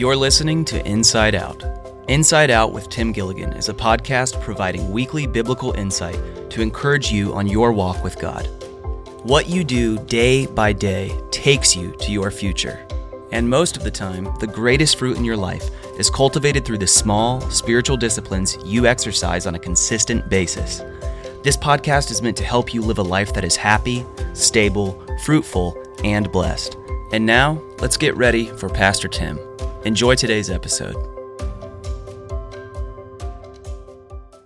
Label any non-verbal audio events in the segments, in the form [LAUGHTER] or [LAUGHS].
You're listening to Inside Out. Inside Out with Tim Gilligan is a podcast providing weekly biblical insight to encourage you on your walk with God. What you do day by day takes you to your future. And most of the time, the greatest fruit in your life is cultivated through the small, spiritual disciplines you exercise on a consistent basis. This podcast is meant to help you live a life that is happy, stable, fruitful, and blessed. And now, let's get ready for Pastor Tim. Enjoy today's episode.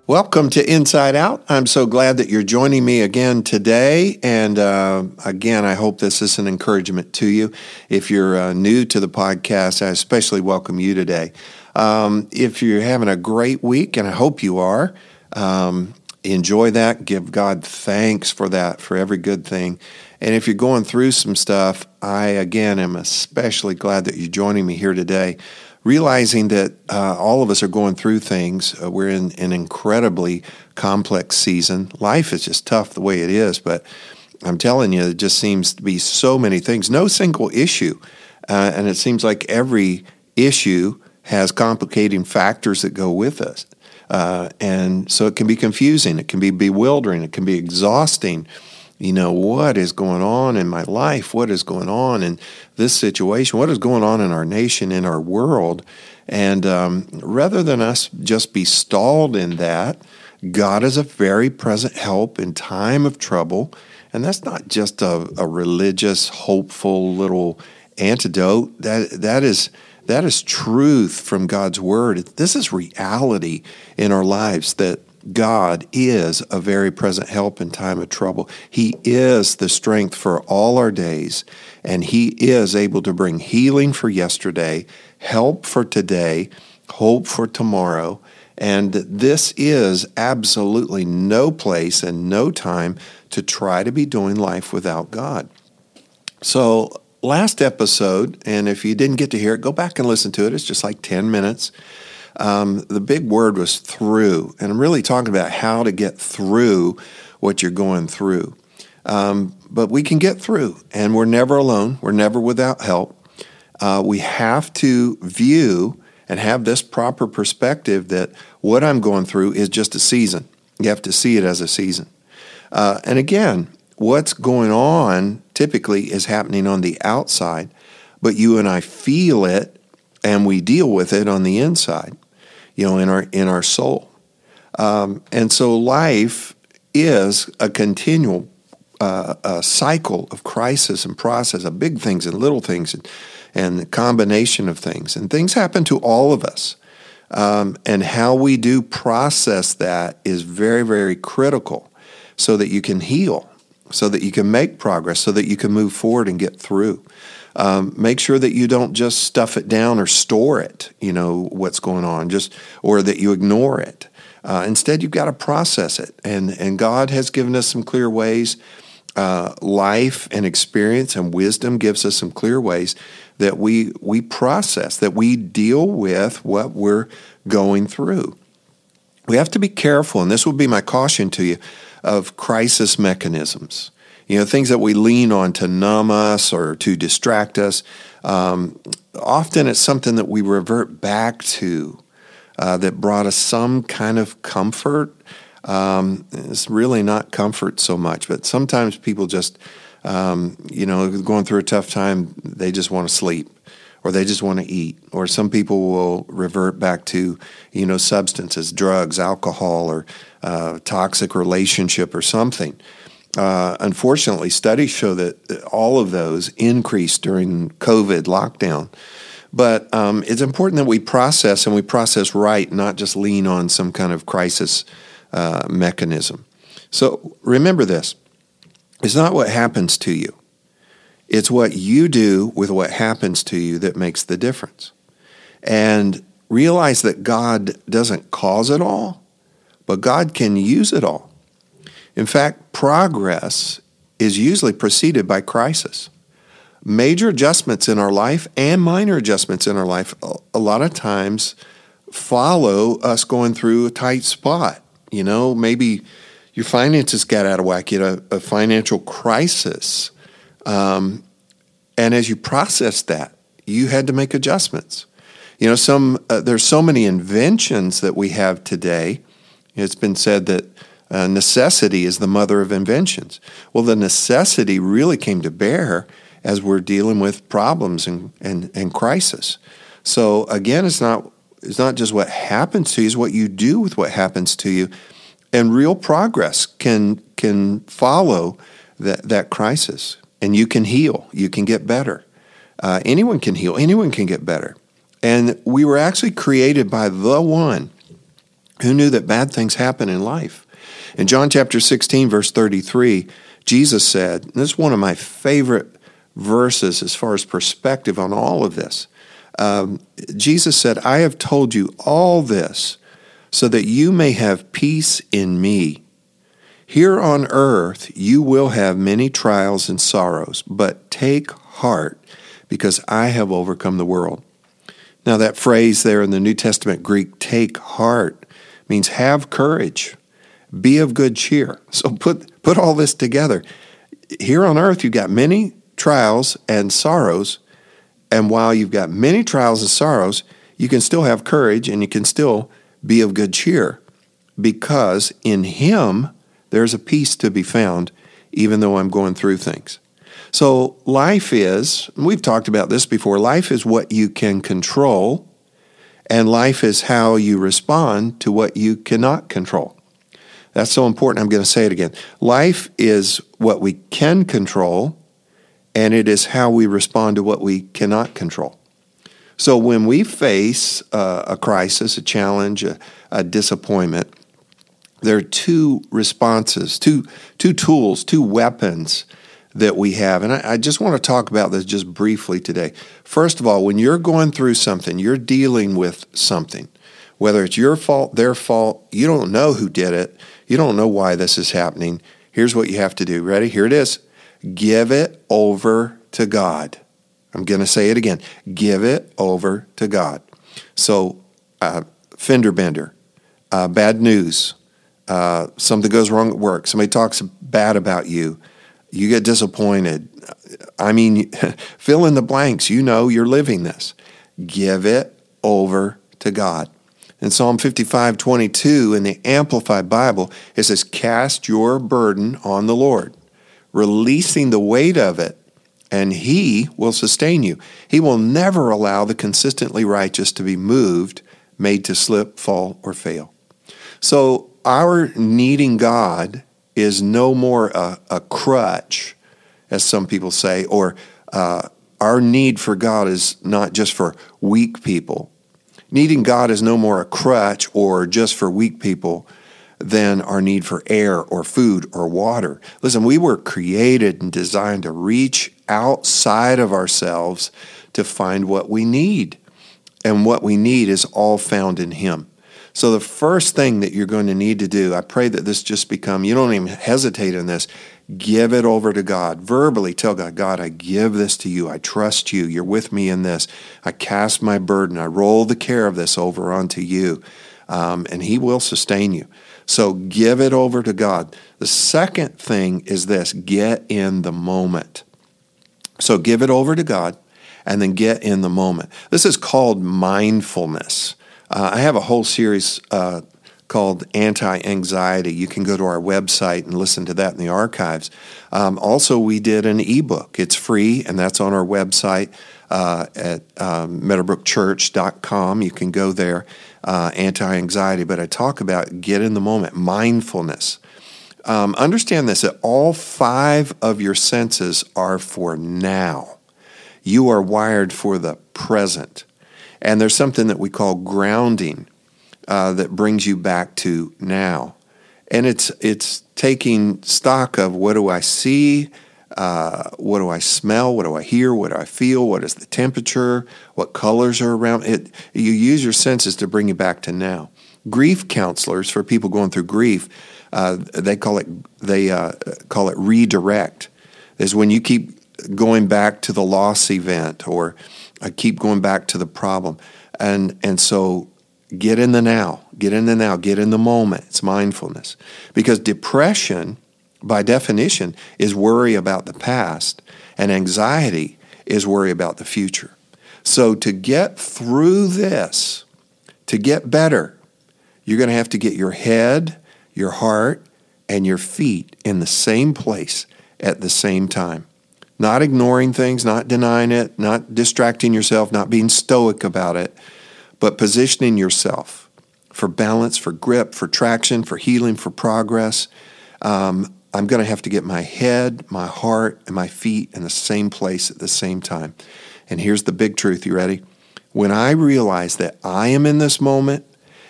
Welcome to Inside Out. I'm so glad that you're joining me again today. And uh, again, I hope this is an encouragement to you. If you're uh, new to the podcast, I especially welcome you today. Um, if you're having a great week, and I hope you are, um, enjoy that. Give God thanks for that, for every good thing. And if you're going through some stuff, I again am especially glad that you're joining me here today realizing that uh, all of us are going through things. Uh, we're in an incredibly complex season. Life is just tough the way it is, but I'm telling you, it just seems to be so many things. No single issue. Uh, and it seems like every issue has complicating factors that go with us. Uh, and so it can be confusing, it can be bewildering, it can be exhausting you know, what is going on in my life? What is going on in this situation? What is going on in our nation, in our world? And um, rather than us just be stalled in that, God is a very present help in time of trouble. And that's not just a, a religious, hopeful little antidote. That that is that is truth from God's word. This is reality in our lives that God is a very present help in time of trouble. He is the strength for all our days, and He is able to bring healing for yesterday, help for today, hope for tomorrow. And this is absolutely no place and no time to try to be doing life without God. So, last episode, and if you didn't get to hear it, go back and listen to it. It's just like 10 minutes. Um, the big word was through, and I'm really talking about how to get through what you're going through. Um, but we can get through, and we're never alone. We're never without help. Uh, we have to view and have this proper perspective that what I'm going through is just a season. You have to see it as a season. Uh, and again, what's going on typically is happening on the outside, but you and I feel it and we deal with it on the inside you know, in our in our soul. Um, and so life is a continual uh, a cycle of crisis and process of big things and little things and, and combination of things. And things happen to all of us. Um, and how we do process that is very, very critical so that you can heal, so that you can make progress, so that you can move forward and get through. Um, make sure that you don't just stuff it down or store it, you know, what's going on, just or that you ignore it. Uh, instead, you've got to process it. And, and God has given us some clear ways. Uh, life and experience and wisdom gives us some clear ways that we, we process, that we deal with what we're going through. We have to be careful, and this will be my caution to you, of crisis mechanisms you know, things that we lean on to numb us or to distract us. Um, often it's something that we revert back to uh, that brought us some kind of comfort. Um, it's really not comfort so much, but sometimes people just, um, you know, going through a tough time, they just want to sleep or they just want to eat. Or some people will revert back to, you know, substances, drugs, alcohol, or uh, toxic relationship or something. Uh, unfortunately, studies show that all of those increased during COVID lockdown. But um, it's important that we process and we process right, not just lean on some kind of crisis uh, mechanism. So remember this it's not what happens to you, it's what you do with what happens to you that makes the difference. And realize that God doesn't cause it all, but God can use it all. In fact, progress is usually preceded by crisis. Major adjustments in our life and minor adjustments in our life, a lot of times, follow us going through a tight spot. You know, maybe your finances got out of whack, you had a, a financial crisis. Um, and as you process that, you had to make adjustments. You know, some uh, there's so many inventions that we have today. It's been said that uh, necessity is the mother of inventions. Well, the necessity really came to bear as we're dealing with problems and, and, and crisis. So again, it's not it's not just what happens to you, it's what you do with what happens to you. And real progress can can follow that, that crisis. And you can heal, you can get better. Uh, anyone can heal, anyone can get better. And we were actually created by the one who knew that bad things happen in life. In John chapter 16, verse 33, Jesus said, this is one of my favorite verses as far as perspective on all of this. Um, Jesus said, I have told you all this so that you may have peace in me. Here on earth you will have many trials and sorrows, but take heart because I have overcome the world. Now, that phrase there in the New Testament Greek, take heart, means have courage, be of good cheer. [LAUGHS] So put, put all this together. Here on earth, you've got many trials and sorrows. And while you've got many trials and sorrows, you can still have courage and you can still be of good cheer because in Him there's a peace to be found, even though I'm going through things. So, life is, we've talked about this before, life is what you can control, and life is how you respond to what you cannot control. That's so important. I'm going to say it again. Life is what we can control, and it is how we respond to what we cannot control. So when we face uh, a crisis, a challenge, a, a, disappointment, there are two responses, two, two tools, two weapons that we have. And I, I just want to talk about this just briefly today. First of all, when you're going through something, you're dealing with something, whether it's your fault, their fault, you don't know who did it, you don't know why this is happening. Here's what you have to do. Ready? Here it is give it over to God. I'm going to say it again give it over to God. So, uh, fender bender, uh, bad news, uh, something goes wrong at work, somebody talks bad about you, you get disappointed. I mean, [LAUGHS] fill in the blanks. You know you're living this. Give it over to God. In Psalm 55 22 in the Amplified Bible, it says, Cast your burden on the Lord releasing the weight of it, and He will sustain you. He will never allow the consistently righteous to be moved, made to slip, fall, or fail. So, our needing God is no more a, a crutch, as some people say, or uh, our need for God is not just for weak people. Needing God is no more a crutch or just for weak people than our need for air or food or water. Listen, we were created and designed to reach outside of ourselves to find what we need. And what we need is all found in Him. So the first thing that you're going to need to do, I pray that this just become, you don't even hesitate in this, give it over to God. Verbally tell God, God, I give this to you. I trust you. You're with me in this. I cast my burden. I roll the care of this over onto you. Um, and He will sustain you. So give it over to God. The second thing is this get in the moment. So give it over to God and then get in the moment. This is called mindfulness. Uh, I have a whole series uh, called Anti Anxiety. You can go to our website and listen to that in the archives. Um, also, we did an ebook. It's free, and that's on our website uh, at um, meadowbrookchurch.com. You can go there uh, anti anxiety, but I talk about get in the moment, mindfulness. Um, understand this that all five of your senses are for now. You are wired for the present. And there's something that we call grounding uh, that brings you back to now. And it's, it's taking stock of what do I see? Uh, what do I smell? What do I hear? What do I feel? What is the temperature? What colors are around? It, you use your senses to bring you back to now. Grief counselors for people going through grief, uh, they call it they uh, call it redirect. Is when you keep going back to the loss event or I keep going back to the problem, and and so get in the now, get in the now, get in the moment. It's mindfulness because depression by definition, is worry about the past, and anxiety is worry about the future. So, to get through this, to get better, you're going to have to get your head, your heart, and your feet in the same place at the same time. Not ignoring things, not denying it, not distracting yourself, not being stoic about it, but positioning yourself for balance, for grip, for traction, for healing, for progress. Um, I'm going to have to get my head, my heart, and my feet in the same place at the same time. And here's the big truth. You ready? When I realize that I am in this moment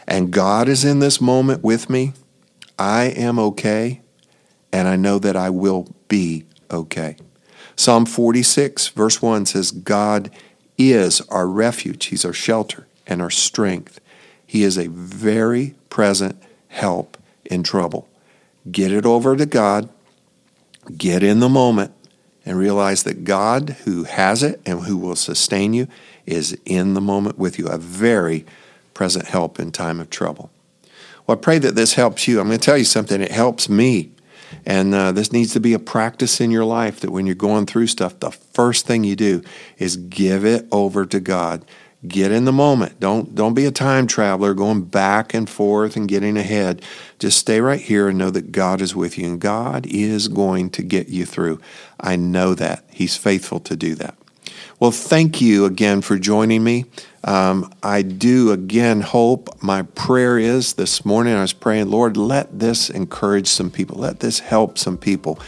and God is in this moment with me, I am okay and I know that I will be okay. Psalm 46, verse 1 says, God is our refuge, He's our shelter and our strength. He is a very present help in trouble. Get it over to God, get in the moment, and realize that God, who has it and who will sustain you, is in the moment with you, a very present help in time of trouble. Well, I pray that this helps you. I'm going to tell you something, it helps me. And uh, this needs to be a practice in your life that when you're going through stuff, the first thing you do is give it over to God. Get in the moment. Don't don't be a time traveler going back and forth and getting ahead. Just stay right here and know that God is with you and God is going to get you through. I know that. He's faithful to do that. Well, thank you again for joining me. Um, I do again hope, my prayer is this morning, I was praying, Lord, let this encourage some people. Let this help some people.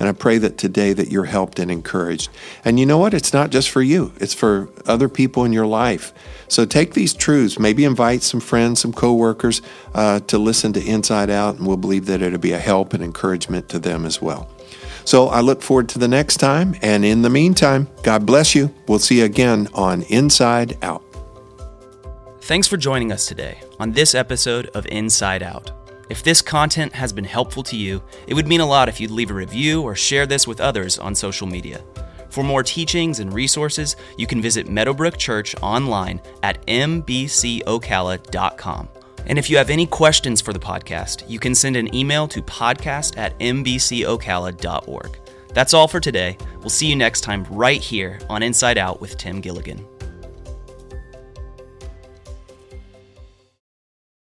And I pray that today that you're helped and encouraged. And you know what? It's not just for you, it's for other people in your life. So take these truths, maybe invite some friends, some coworkers uh, to listen to Inside Out, and we'll believe that it'll be a help and encouragement to them as well. So I look forward to the next time. And in the meantime, God bless you. We'll see you again on Inside Out. Thanks for joining us today on this episode of Inside Out. If this content has been helpful to you, it would mean a lot if you'd leave a review or share this with others on social media. For more teachings and resources, you can visit Meadowbrook Church online at mbcocala.com. And if you have any questions for the podcast, you can send an email to podcast at mbcocala.org. That's all for today. We'll see you next time right here on Inside Out with Tim Gilligan.